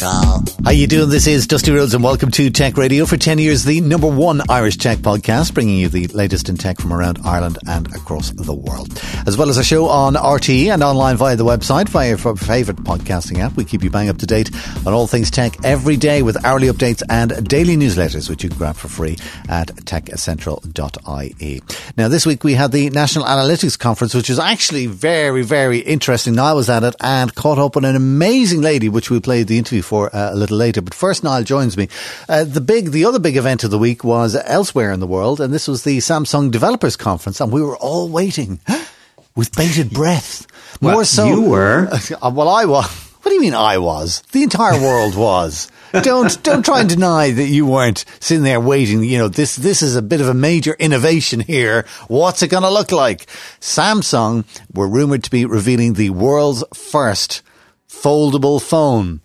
Central. How you doing? This is Dusty Rhodes and welcome to Tech Radio. For 10 years, the number one Irish tech podcast, bringing you the latest in tech from around Ireland and across the world. As well as a show on RTE and online via the website, via your favourite podcasting app. We keep you bang up to date on all things tech every day with hourly updates and daily newsletters, which you can grab for free at techcentral.ie. Now, this week we had the National Analytics Conference, which was actually very, very interesting. I was at it and caught up with an amazing lady, which we played the interview for uh, a little later. But first, Niall joins me. Uh, the big, the other big event of the week was elsewhere in the world, and this was the Samsung Developers Conference, and we were all waiting with bated breath. More well, so, you were. Uh, well, I was. What do you mean I was? The entire world was. don't don't try and deny that you weren't sitting there waiting. You know this this is a bit of a major innovation here. What's it going to look like? Samsung were rumored to be revealing the world's first foldable phone.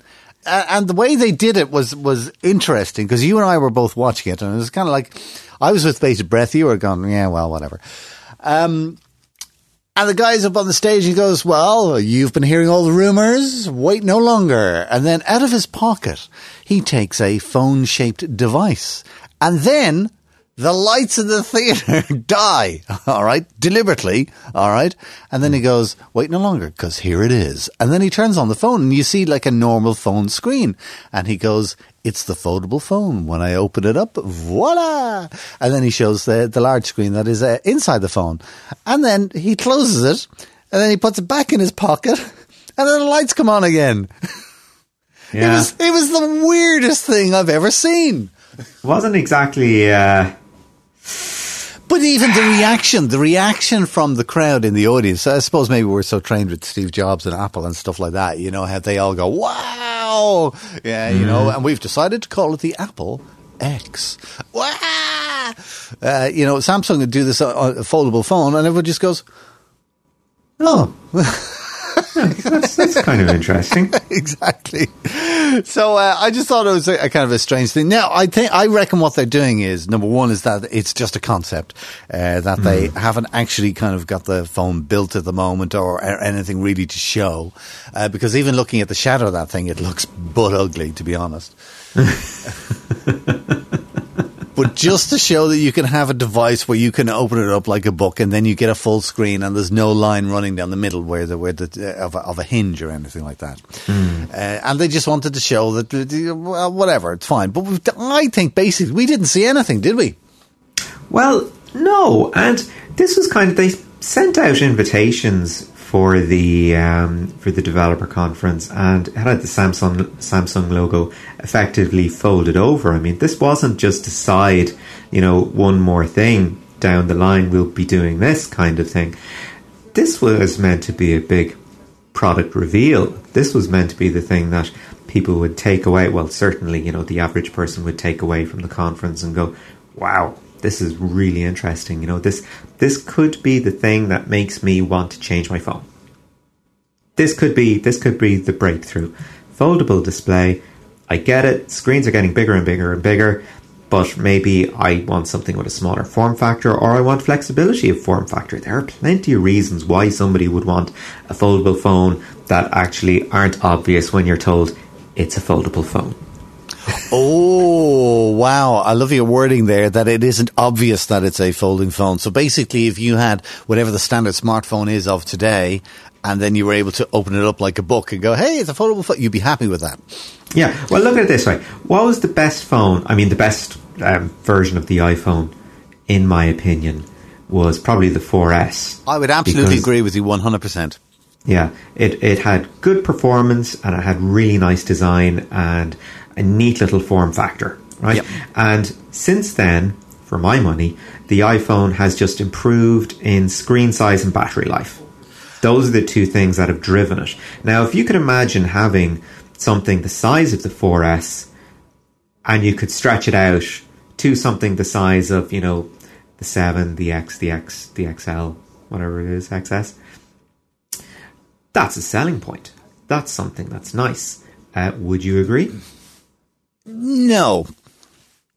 And the way they did it was was interesting because you and I were both watching it, and it was kind of like I was with bated breath. You were going, yeah, well, whatever. Um, and the guy's up on the stage. He goes, "Well, you've been hearing all the rumors. Wait no longer." And then out of his pocket, he takes a phone-shaped device, and then the lights in the theater die, all right, deliberately, all right. And then he goes, wait no longer, because here it is. And then he turns on the phone and you see like a normal phone screen. And he goes, it's the foldable phone. When I open it up, voila! And then he shows the, the large screen that is uh, inside the phone. And then he closes it and then he puts it back in his pocket and then the lights come on again. Yeah. It was, it was the weirdest thing I've ever seen. It wasn't exactly, uh but even the reaction, the reaction from the crowd in the audience, I suppose maybe we're so trained with Steve Jobs and Apple and stuff like that, you know, how they all go, wow! Yeah, you mm. know, and we've decided to call it the Apple X. Wow! Uh, you know, Samsung would do this on a foldable phone and everyone just goes, oh. that's, that's, kind of interesting. exactly. So uh, I just thought it was a, a, kind of a strange thing. Now I think I reckon what they're doing is number one is that it's just a concept uh, that mm. they hmm. haven't actually kind of got the phone built at the moment or, or anything really to show. Uh, because even looking at the shadow of that thing, it looks but ugly to be honest. but just to show that you can have a device where you can open it up like a book and then you get a full screen and there's no line running down the middle where the, where the, uh, of, a, of a hinge or anything like that. Mm. Uh, and they just wanted to show that, uh, well, whatever, it's fine. But I think basically we didn't see anything, did we? Well, no. And this was kind of, they sent out invitations for the um, for the developer conference and had the Samsung Samsung logo effectively folded over. I mean, this wasn't just a side, you know, one more thing down the line. We'll be doing this kind of thing. This was meant to be a big product reveal. This was meant to be the thing that people would take away. Well, certainly, you know, the average person would take away from the conference and go, "Wow, this is really interesting. You know, this this could be the thing that makes me want to change my phone. This could be this could be the breakthrough. Foldable display. I get it. Screens are getting bigger and bigger and bigger, but maybe I want something with a smaller form factor or I want flexibility of form factor. There are plenty of reasons why somebody would want a foldable phone that actually aren't obvious when you're told it's a foldable phone. Oh, wow. I love your wording there that it isn't obvious that it's a folding phone. So basically, if you had whatever the standard smartphone is of today, and then you were able to open it up like a book and go, hey, it's a foldable phone, you'd be happy with that. Yeah. Well, look at it this way. What was the best phone? I mean, the best um, version of the iPhone, in my opinion, was probably the 4S. I would absolutely agree with you 100%. Yeah, it, it had good performance and it had really nice design and a neat little form factor, right? Yep. And since then, for my money, the iPhone has just improved in screen size and battery life. Those are the two things that have driven it. Now, if you could imagine having something the size of the 4S and you could stretch it out to something the size of, you know, the 7, the X, the X, the XL, whatever it is, XS, that's a selling point. That's something that's nice. Uh, would you agree? No,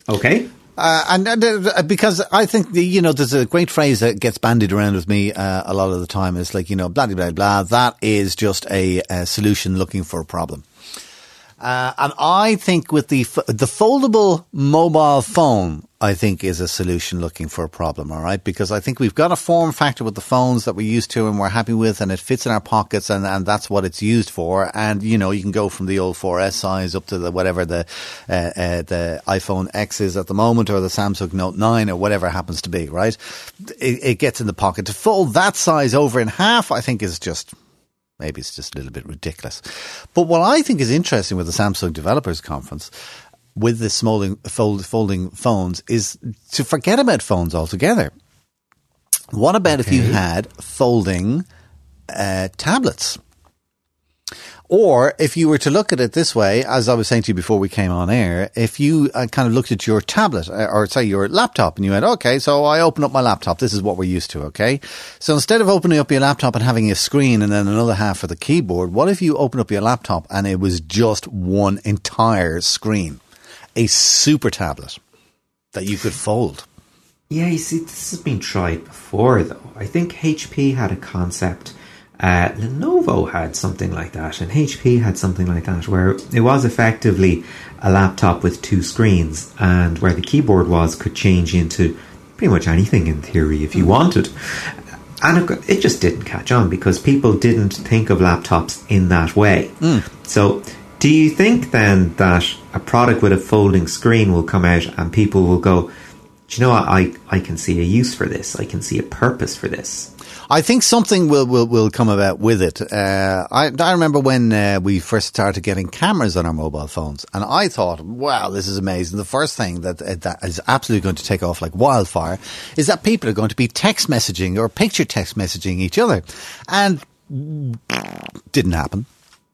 Okay. Uh, and, and uh, because I think the, you know there's a great phrase that gets bandied around with me uh, a lot of the time. It's like you know blah blah blah blah. That is just a, a solution looking for a problem. Uh, and I think with the the foldable mobile phone, I think is a solution looking for a problem. All right, because I think we've got a form factor with the phones that we're used to and we're happy with, and it fits in our pockets, and, and that's what it's used for. And you know, you can go from the old 4S size up to the whatever the uh, uh, the iPhone X is at the moment, or the Samsung Note 9, or whatever happens to be. Right, it, it gets in the pocket. To fold that size over in half, I think is just Maybe it's just a little bit ridiculous. But what I think is interesting with the Samsung Developers Conference with the smolding, fold, folding phones is to forget about phones altogether. What about if you had folding uh, tablets? Or if you were to look at it this way, as I was saying to you before we came on air, if you uh, kind of looked at your tablet uh, or say your laptop and you went, okay, so I open up my laptop. This is what we're used to. Okay. So instead of opening up your laptop and having a screen and then another half for the keyboard, what if you open up your laptop and it was just one entire screen? A super tablet that you could fold. Yeah, you see, this has been tried before, though. I think HP had a concept. Uh, Lenovo had something like that, and HP had something like that, where it was effectively a laptop with two screens, and where the keyboard was could change into pretty much anything in theory if you wanted. And it, it just didn't catch on because people didn't think of laptops in that way. So, do you think then that a product with a folding screen will come out and people will go, do you know what? I, I can see a use for this. I can see a purpose for this. I think something will, will, will come about with it. Uh, I, I remember when uh, we first started getting cameras on our mobile phones, and I thought, wow, this is amazing. The first thing that, uh, that is absolutely going to take off like wildfire is that people are going to be text messaging or picture text messaging each other. And didn't happen.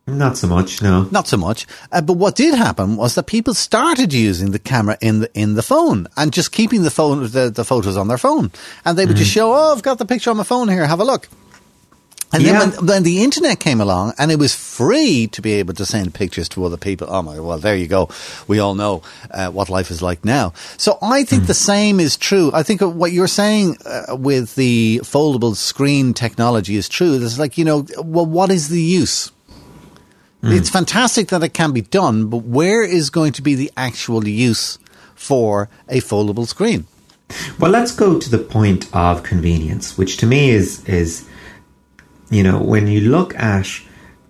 Not so much, no. Not so much. Uh, but what did happen was that people started using the camera in the in the phone and just keeping the phone the, the photos on their phone, and they would just show, "Oh, I've got the picture on my phone here. Have a look." And Yeah. then when, when the internet came along and it was free to be able to send pictures to other people, oh my, well, there you go. We all know uh, what life is like now. So I think the same is true. I think what you're saying uh, with the foldable screen technology is true. It's like, you know, well, what is the use? Mm. It's fantastic that it can be done, but where is going to be the actual use for a foldable screen? Well, let's go to the point of convenience, which to me is is you know when you look at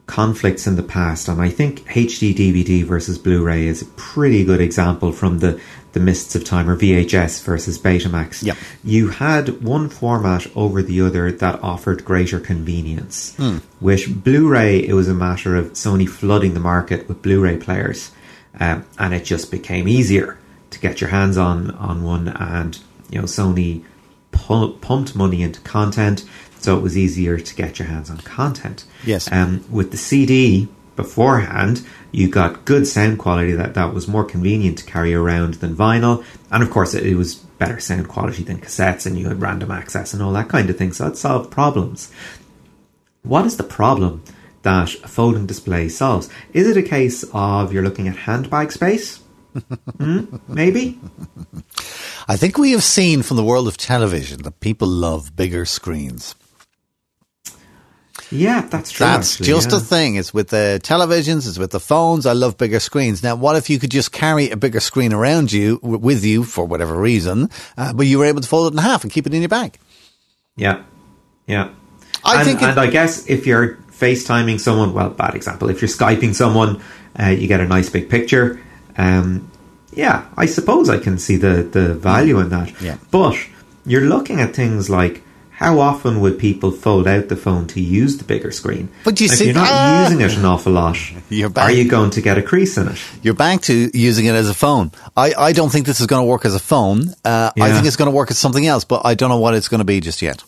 conflicts in the past, and I think HD DVD versus Blu-ray is a pretty good example from the the mists of time, or VHS versus Betamax. Yep. You had one format over the other that offered greater convenience. With Blu-ray, it was a matter of Sony flooding the market with Blu-ray players, um, and it just became easier to get your hands on on one. And you know, Sony pu- pumped money into content, so it was easier to get your hands on content. Yes. Um, with the CD beforehand, you got good sound quality that, that was more convenient to carry around than vinyl. And of course, it, it was better sound quality than cassettes, and you had random access and all that kind of thing. So it solved problems. What is the problem that a folding display solves? Is it a case of you're looking at handbag space? Hmm? Maybe? I think we have seen from the world of television that people love bigger screens. Yeah, that's true. That's actually, just yeah. a thing. It's with the televisions, it's with the phones. I love bigger screens. Now, what if you could just carry a bigger screen around you, w- with you for whatever reason, uh, but you were able to fold it in half and keep it in your bag? Yeah, yeah. I and, think it- and I guess if you're FaceTiming someone, well, bad example. If you're Skyping someone, uh, you get a nice big picture. Um, yeah, I suppose I can see the the value in that. Yeah. But you're looking at things like how often would people fold out the phone to use the bigger screen? But you if see- you're not ah! using it an awful lot, You're are you going to get a crease in it? You're back to using it as a phone. I, I don't think this is going to work as a phone. Uh, I think it's going to work as something else, but I don't know what it's going to be just yet.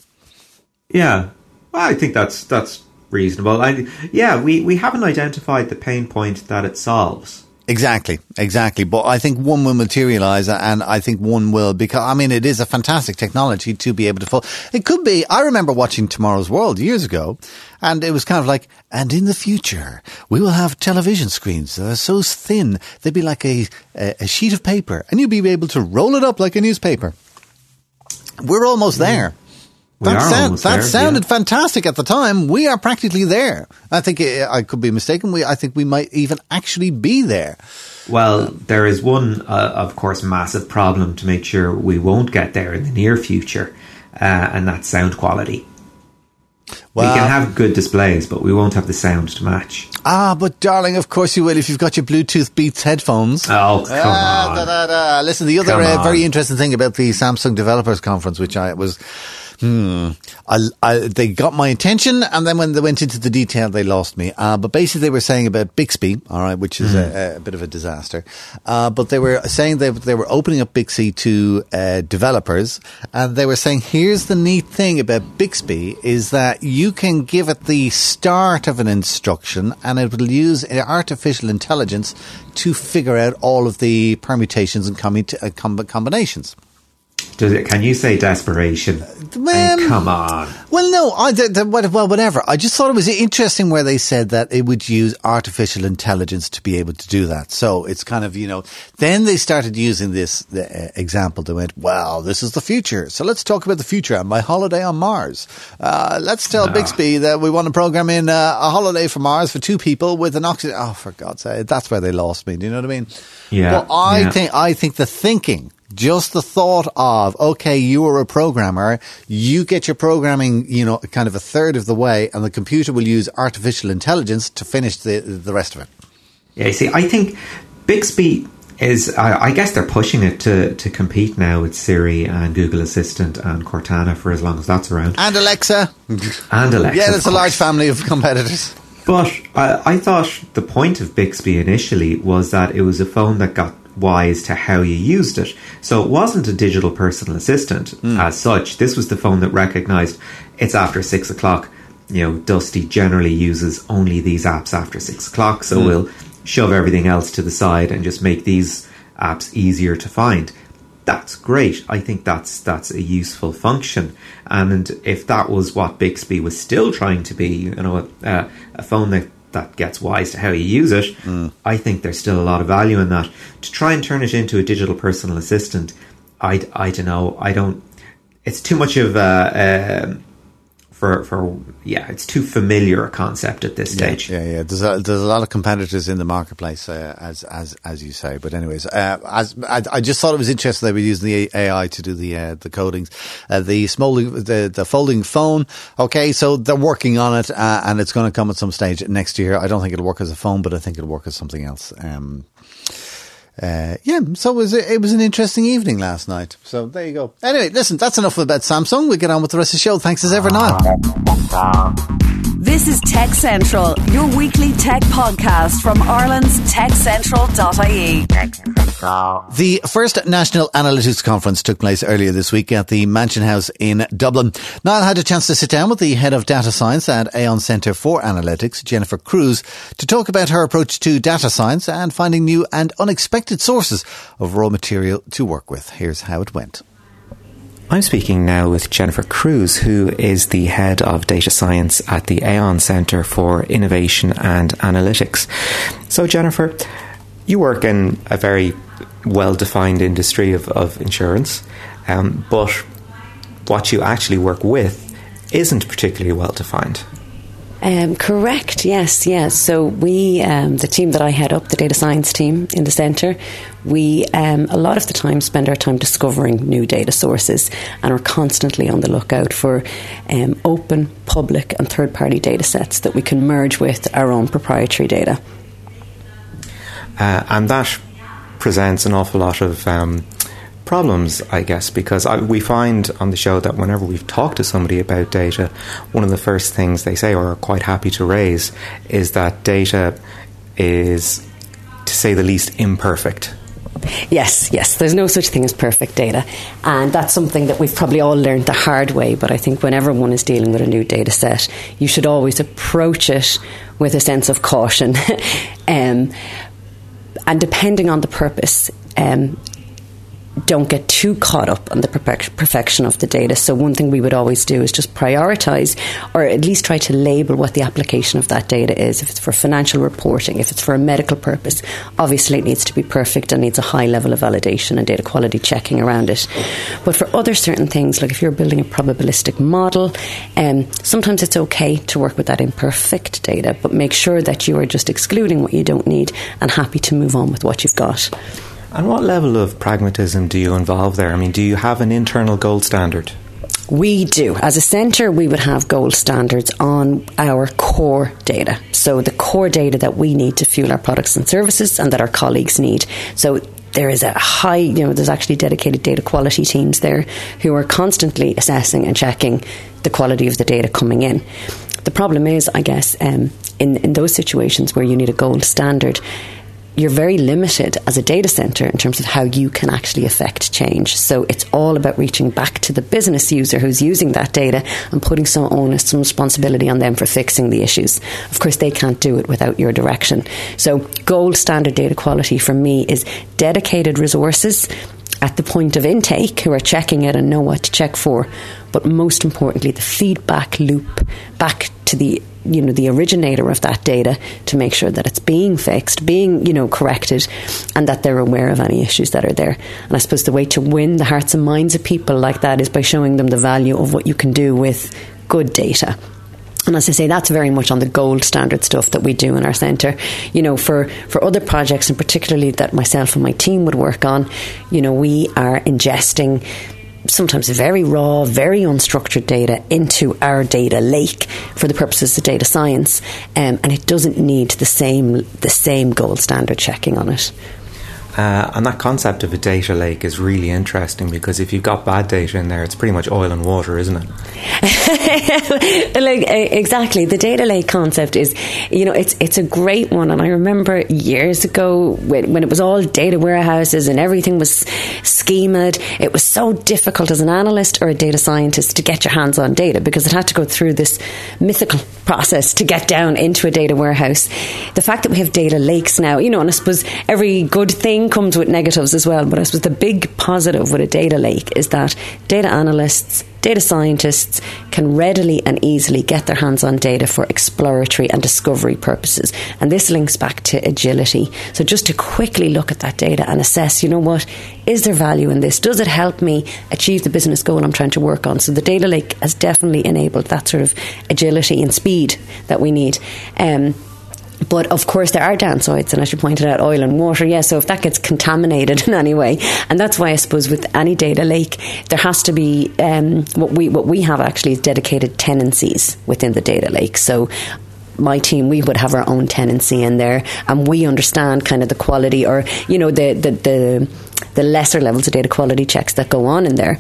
Yeah, well, I think that's that's reasonable. I, yeah, we, we haven't identified the pain point that it solves. Exactly, exactly. But I think one will materialize, and I think one will because I mean it is a fantastic technology to be able to. Full, it could be. I remember watching Tomorrow's World years ago, and it was kind of like, and in the future we will have television screens that are so thin they'd be like a a sheet of paper, and you'd be able to roll it up like a newspaper. We're almost mm-hmm. there. We that sound- that there, sounded yeah. fantastic at the time. We are practically there. I think uh, I could be mistaken. We, I think we might even actually be there. Well, there is one, uh, of course, massive problem to make sure we won't get there in the near future, uh, and that's sound quality. Well- we can have good displays, but we won't have the sound to match. Ah, but darling, of course you will if you've got your Bluetooth Beats headphones. Oh, come Ah, on. da, da, da. Listen, the other uh, very interesting thing about the Samsung Developers Conference, which I was, hmm, I, I, they got my attention, and then when they went into the detail, they lost me. Uh, but basically, they were saying about Bixby, all right, which is Hmm. a, a bit of a disaster. Uh, but they were saying they, they were opening up Bixby to uh, developers, and they were saying, here's the neat thing about Bixby is that you can give it the start of an instruction, and it will use artificial intelligence to figure out all of the permutations and commu- uh, com- combinations. Does it, can you say desperation? Um, And come on. Well, no, I, the, the, what- well, whatever. I just thought it was interesting where they said that it would use artificial intelligence to be able to do that. So it's kind of, you know, then they started using this the, uh, example. They went, well, this is the future. So let's talk about the future on my holiday on Mars. Uh, let's tell Bixby that we want to program in uh, a holiday for Mars for two people with an oxygen. Oh, for God's sake. That's where they lost me. Do you know what I mean? Yeah, Well, I yeah. think, I think the thinking, just the thought of, okay, you are a programmer, you get your programming, you know, kind of a third of the way, and the computer will use artificial intelligence to finish the, the rest of it. Yeah, you see, I think Bixby is, I, I guess they're pushing it to, to compete now with Siri and Google Assistant and Cortana for as long as that's around. And Alexa. And Alexa. yeah, it's a large family of competitors. But I, I thought the point of Bixby initially was that it was a phone that got wise to how you used it. So it wasn't a digital personal assistant hmm. as such. This was the phone that recognized it's after six o'clock. You know, Dusty generally uses only these apps after six o'clock, so hmm. we'll shove everything else to the side and just make these apps easier to find that's great. I think that's that's a useful function. And if that was what Bixby was still trying to be, you know, a, a phone that that gets wise to how you use it, I think there's still a lot of value in that. To try and turn it into a digital personal assistant, I I don't know. I don't. It's too much of a. Um, for, for yeah, it's too familiar a concept at this stage. Yeah, yeah. There's a, there's a lot of competitors in the marketplace, uh, as as as you say. But anyways, uh, as I, I just thought it was interesting they were using the AI to do the uh, the codings, uh, the small the the folding phone. Okay, so they're working on it, uh, and it's going to come at some stage next year. I don't think it'll work as a phone, but I think it'll work as something else. Um, uh, yeah, so it was, it was an interesting evening last night. So there you go. Anyway, listen, that's enough about Samsung. We get on with the rest of the show. Thanks as ever, Niall. This is Tech Central, your weekly tech podcast from Ireland's techcentral.ie. The first National Analytics Conference took place earlier this week at the Mansion House in Dublin. Niall had a chance to sit down with the head of data science at Aon Centre for Analytics, Jennifer Cruise, to talk about her approach to data science and finding new and unexpected sources of raw material to work with. Here's how it went. I'm speaking now with Jennifer Cruise, who is the head of data science at the Aon Centre for Innovation and Analytics. So, Jennifer, you work in a very well defined industry of, of insurance, um, but what you actually work with isn't particularly well defined. Um, correct. Yes. Yes. So we, um, the team that I head up, the data science team in the centre, we um, a lot of the time spend our time discovering new data sources and are constantly on the lookout for um, open, public, and third-party data sets that we can merge with our own proprietary data. Uh, and that presents an awful lot of um, problems, I guess, because I, we find on the show that whenever we've talked to somebody about data, one of the first things they say, or are quite happy to raise, is that data is, to say the least, imperfect. Yes, yes. There's no such thing as perfect data. And that's something that we've probably all learned the hard way. But I think whenever one is dealing with a new data set, you should always approach it with a sense of caution. um, and depending on the purpose, um, don't get too caught up on the perfection of the data. So, one thing we would always do is just prioritize or at least try to label what the application of that data is. If it's for financial reporting, if it's for a medical purpose, obviously it needs to be perfect and needs a high level of validation and data quality checking around it. But for other certain things, like if you're building a probabilistic model, um, sometimes it's okay to work with that imperfect data, but make sure that you are just excluding what you don't need and happy to move on with what you've got. And what level of pragmatism do you involve there? I mean, do you have an internal gold standard? We do. As a centre, we would have gold standards on our core data. So, the core data that we need to fuel our products and services and that our colleagues need. So, there is a high, you know, there's actually dedicated data quality teams there who are constantly assessing and checking the quality of the data coming in. The problem is, I guess, um, in, in those situations where you need a gold standard, you're very limited as a data center in terms of how you can actually affect change. So it's all about reaching back to the business user who's using that data and putting some onus, some responsibility on them for fixing the issues. Of course, they can't do it without your direction. So gold standard data quality for me is dedicated resources at the point of intake who are checking it and know what to check for. But most importantly, the feedback loop back to the you know the originator of that data to make sure that it's being fixed, being you know corrected, and that they're aware of any issues that are there. And I suppose the way to win the hearts and minds of people like that is by showing them the value of what you can do with good data. And as I say, that's very much on the gold standard stuff that we do in our centre. You know, for, for other projects, and particularly that myself and my team would work on, you know, we are ingesting sometimes very raw, very unstructured data into our data lake for the purposes of data science, um, and it doesn't need the same the same gold standard checking on it. Uh, and that concept of a data lake is really interesting because if you've got bad data in there, it's pretty much oil and water, isn't it? like exactly, the data lake concept is, you know, it's it's a great one. And I remember years ago when, when it was all data warehouses and everything was schemed, it was so difficult as an analyst or a data scientist to get your hands on data because it had to go through this mythical process to get down into a data warehouse. The fact that we have data lakes now, you know, and I suppose every good thing comes with negatives as well, but I suppose the big positive with a data lake is that data analysts, data scientists can readily and easily get their hands on data for exploratory and discovery purposes. And this links back to agility. So just to quickly look at that data and assess, you know what, is there value in this? Does it help me achieve the business goal I'm trying to work on? So the data lake has definitely enabled that sort of agility and speed that we need. Um, but of course, there are downsides, and as you pointed out, oil and water. Yeah, so if that gets contaminated in any way, and that's why I suppose with any data lake, there has to be um, what we what we have actually is dedicated tenancies within the data lake. So my team, we would have our own tenancy in there, and we understand kind of the quality or you know the the the, the lesser levels of data quality checks that go on in there.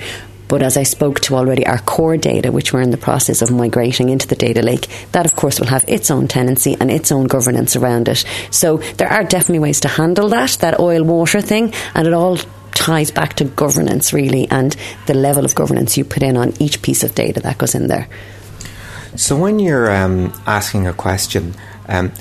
But as I spoke to already, our core data, which we're in the process of migrating into the data lake, that of course will have its own tenancy and its own governance around it. So there are definitely ways to handle that, that oil water thing, and it all ties back to governance really and the level of governance you put in on each piece of data that goes in there. So when you're um, asking a question, um,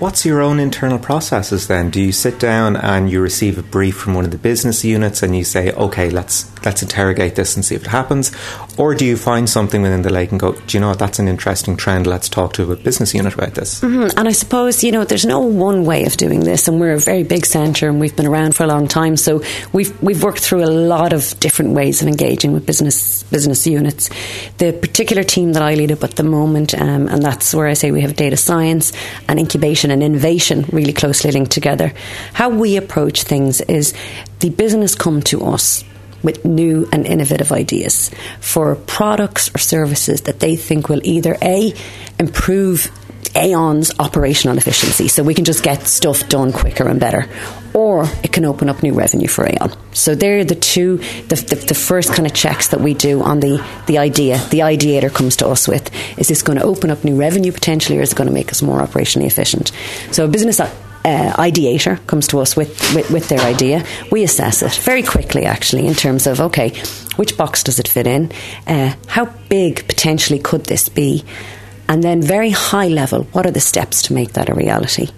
What's your own internal processes then? Do you sit down and you receive a brief from one of the business units and you say, okay, let's let's interrogate this and see if it happens? Or do you find something within the lake and go, do you know what, that's an interesting trend, let's talk to a business unit about this? Mm-hmm. And I suppose, you know, there's no one way of doing this and we're a very big centre and we've been around for a long time. So we've we've worked through a lot of different ways of engaging with business business units. The particular team that I lead up at the moment, um, and that's where I say we have data science and incubation and innovation really closely linked together. How we approach things is the business come to us with new and innovative ideas for products or services that they think will either A, improve Aon's operational efficiency, so we can just get stuff done quicker and better, or it can open up new revenue for Aon. So they're the two, the, the, the, first kind of checks that we do on the, the idea. The ideator comes to us with, is this going to open up new revenue potentially, or is it going to make us more operationally efficient? So a business uh, ideator comes to us with, with, with, their idea. We assess it very quickly, actually, in terms of okay, which box does it fit in? Uh, how big potentially could this be? And then, very high level, what are the steps to make that a reality?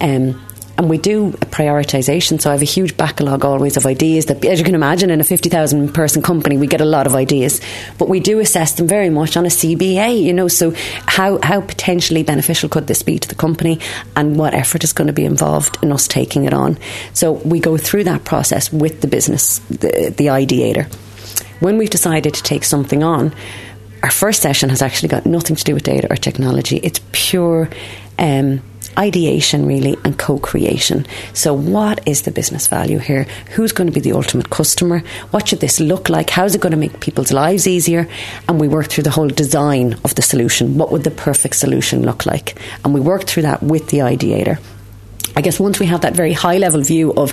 Um, and we do a prioritization. So I have a huge backlog always of ideas that, as you can imagine, in a 50,000 person company, we get a lot of ideas. But we do assess them very much on a CBA, you know, so how, how potentially beneficial could this be to the company and what effort is going to be involved in us taking it on. So we go through that process with the business, the, the ideator. When we've decided to take something on, our first session has actually got nothing to do with data or technology. It's pure um, ideation, really, and co creation. So, what is the business value here? Who's going to be the ultimate customer? What should this look like? How's it going to make people's lives easier? And we work through the whole design of the solution. What would the perfect solution look like? And we work through that with the ideator. I guess once we have that very high level view of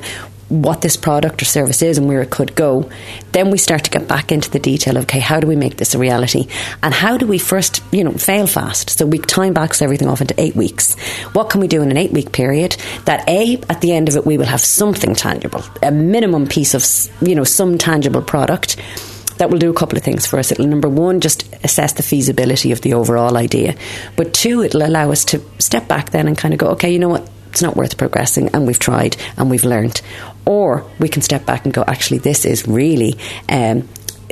what this product or service is and where it could go, then we start to get back into the detail of okay, how do we make this a reality, and how do we first, you know, fail fast? So we time box everything off into eight weeks. What can we do in an eight week period that a at the end of it we will have something tangible, a minimum piece of you know some tangible product that will do a couple of things for us. It'll, number one, just assess the feasibility of the overall idea. But two, it'll allow us to step back then and kind of go, okay, you know what? It's not worth progressing, and we've tried and we've learned. Or we can step back and go, actually, this is really um,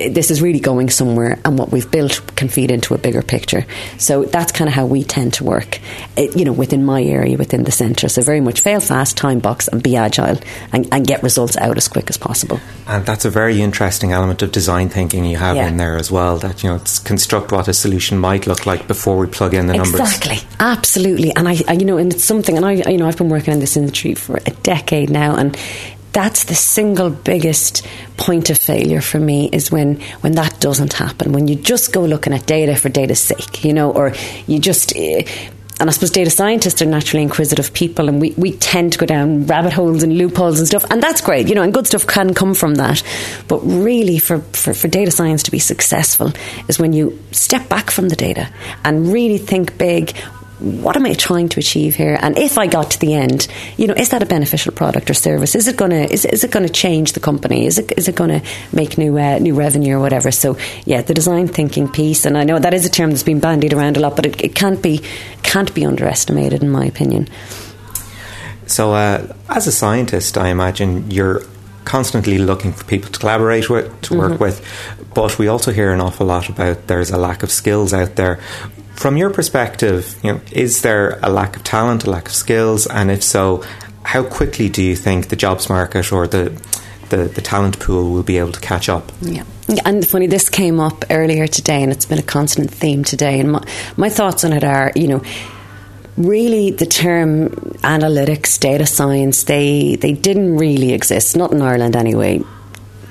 this is really going somewhere and what we've built can feed into a bigger picture. So that's kind of how we tend to work, it, you know, within my area, within the centre. So very much fail fast, time box and be agile and, and, get results out as quick as possible. And that's a very interesting element of design thinking you have yeah. in there as well, that, you know, construct what a solution might look like before we plug in the numbers. Exactly. Absolutely. And I, I, you know, and it's something, and I, you know, I've been working in this industry for a decade now and that's the single biggest point of failure for me is when when that doesn't happen when you just go looking at data for data's sake you know or you just uh, and I suppose data scientists are naturally inquisitive people, and we, we tend to go down rabbit holes and loopholes and stuff, and that's great, you know, and good stuff can come from that. But really, for, for, for data science to be successful, is when you step back from the data and really think big what am I trying to achieve here? And if I got to the end, you know, is that a beneficial product or service? Is it going to is, is it going to change the company? Is it is it going to make new uh, new revenue or whatever? So yeah, the design thinking piece, and I know that is a term that's been bandied around a lot, but it, it can't be can't be underestimated in my opinion. So, uh, as a scientist, I imagine you're constantly looking for people to collaborate with, to work mm-hmm. with. But we also hear an awful lot about there's a lack of skills out there. From your perspective, you know, is there a lack of talent, a lack of skills, and if so, how quickly do you think the jobs market or the the, the talent pool will be able to catch up? Yeah. And funny, this came up earlier today, and it's been a constant theme today. And my, my thoughts on it are, you know, really the term analytics, data science, they they didn't really exist, not in Ireland anyway,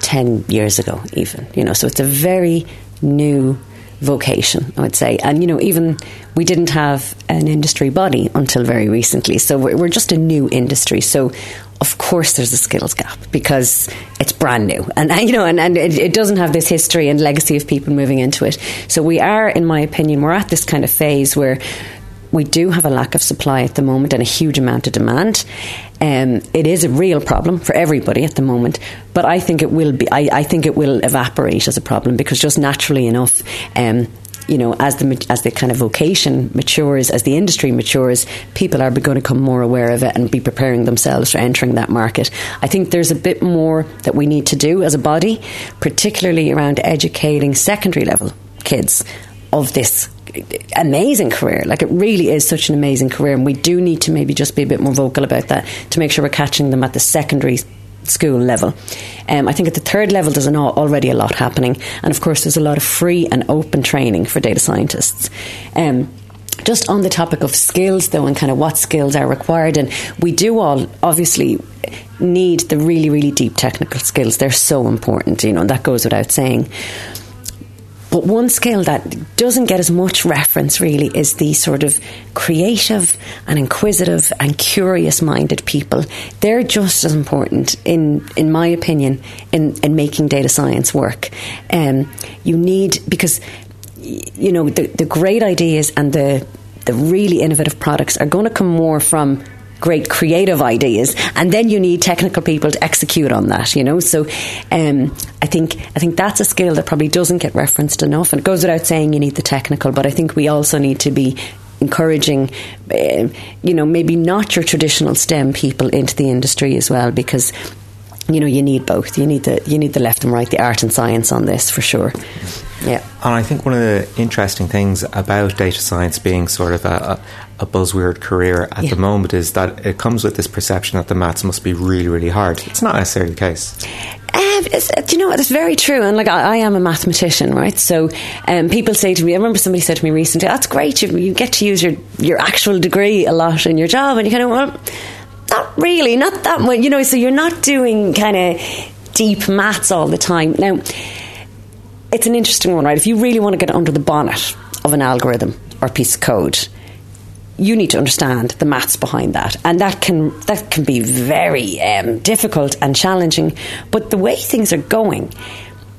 ten years ago even. You know, so it's a very new vocation, I would say. And, you know, even we didn't have an industry body until very recently. So we're, we're just a new industry. So, of course, there's a skills gap because it's brand new. And, you know, and, and it, it doesn't have this history and legacy of people moving into it. So we are, in my opinion, we're at this kind of phase where we do have a lack of supply at the moment and a huge amount of demand. Um, it is a real problem for everybody at the moment, but I think it will be. I, I think it will evaporate as a problem because just naturally enough. Um, you know, as the as the kind of vocation matures, as the industry matures, people are going to become more aware of it and be preparing themselves for entering that market. I think there's a bit more that we need to do as a body, particularly around educating secondary level kids of this amazing career. Like it really is such an amazing career, and we do need to maybe just be a bit more vocal about that to make sure we're catching them at the secondary school level. Um, I think at the third level there's an, already a lot happening, and of course there's a lot of free and open training for data scientists. Um, just on the topic of skills, though, and kind of what skills are required, and we do all obviously need the really, really deep technical skills. They're so important, you know, and that goes without saying. But one skill that doesn't get as much reference really is the sort of creative and inquisitive and curious minded people. They're just as important in in my opinion in, in making data science work. Um, you need because you know the, the great ideas and the the really innovative products are going to come more from great creative ideas, and then you need technical people to execute on that. You know, so um, I think I think that's a skill that probably doesn't get referenced enough. And it goes without saying you need the technical, but I think we also need to be encouraging, uh, you know, maybe not your traditional STEM people into the industry as well, because you know you need both. You need the you need the left and right, the art and science on this for sure. Yeah. And I think one of the interesting things about data science being sort of a, a, buzzword career at Yeah. the moment is that it comes with this perception that the maths must be really, really hard. It's not necessarily the case. Um, it's, uh, do you know what? It's very true. And like, I, I am a mathematician, right? So, um, people say to me, I remember somebody said to me recently, that's great. You, you get to use your, your actual degree a lot in your job. And you kind of, well, not really, not that much, you know, so you're not doing kind of deep maths all the time. Now, it's an interesting one, right? If you really want to get under the bonnet of an algorithm or piece of code, you need to understand the maths behind that, and that can that can be very um, difficult and challenging. But the way things are going,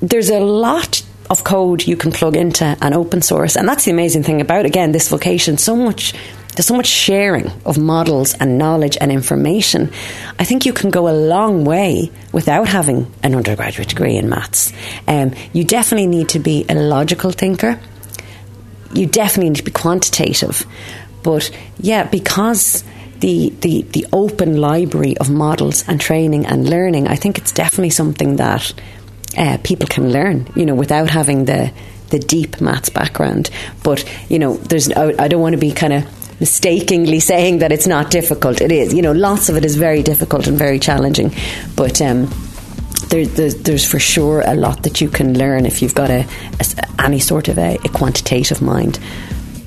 there's a lot of code you can plug into an open source, and that's the amazing thing about again this vocation. So much. There's so much sharing of models and knowledge and information. I think you can go a long way without having an undergraduate degree in maths. Um, you definitely need to be a logical thinker you definitely need to be quantitative. But yeah, because the, the, the open library of models and training and learning, I think it's definitely something that uh, people can learn, you know, without having the, the deep maths background. But, you know, there's I, I don't want to be kind of mistakenly saying that it's not difficult. It is. You know, lots of it is very difficult and very challenging. But um, there, there's, there's for sure a lot that you can learn if you've got a, a- any sort of a, a quantitative mind.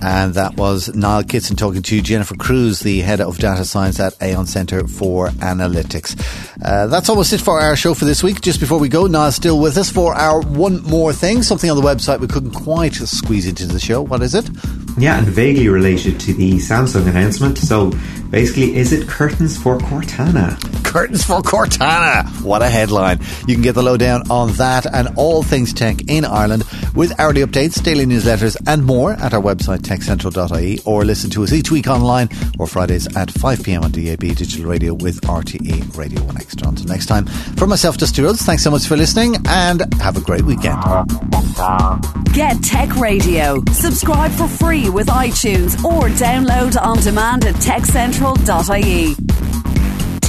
And that was Niall Kitson talking to Jennifer Cruise, the head of data science at Aon Centre for Analytics. Uh, that's almost it for our show for this week. Just before we go, Niall's still with us for our one more thing, something on the website we couldn't quite squeeze into the show. What is it? Yeah, and vaguely related to the Samsung announcement. So basically, is it curtains for Cortana? Curtains for Cortana. What a headline. You can get the lowdown on that and all things tech in Ireland with hourly updates, daily newsletters, and more at our website, techcentral.ie, or listen to us each week online or Fridays at 5 pm on DAB Digital Radio with RTE Radio 1 Extra. Until next time, from myself, Dusty Rhodes, thanks so much for listening and have a great weekend. Get Tech Radio. Subscribe for free with iTunes or download on demand at techcentral.ie.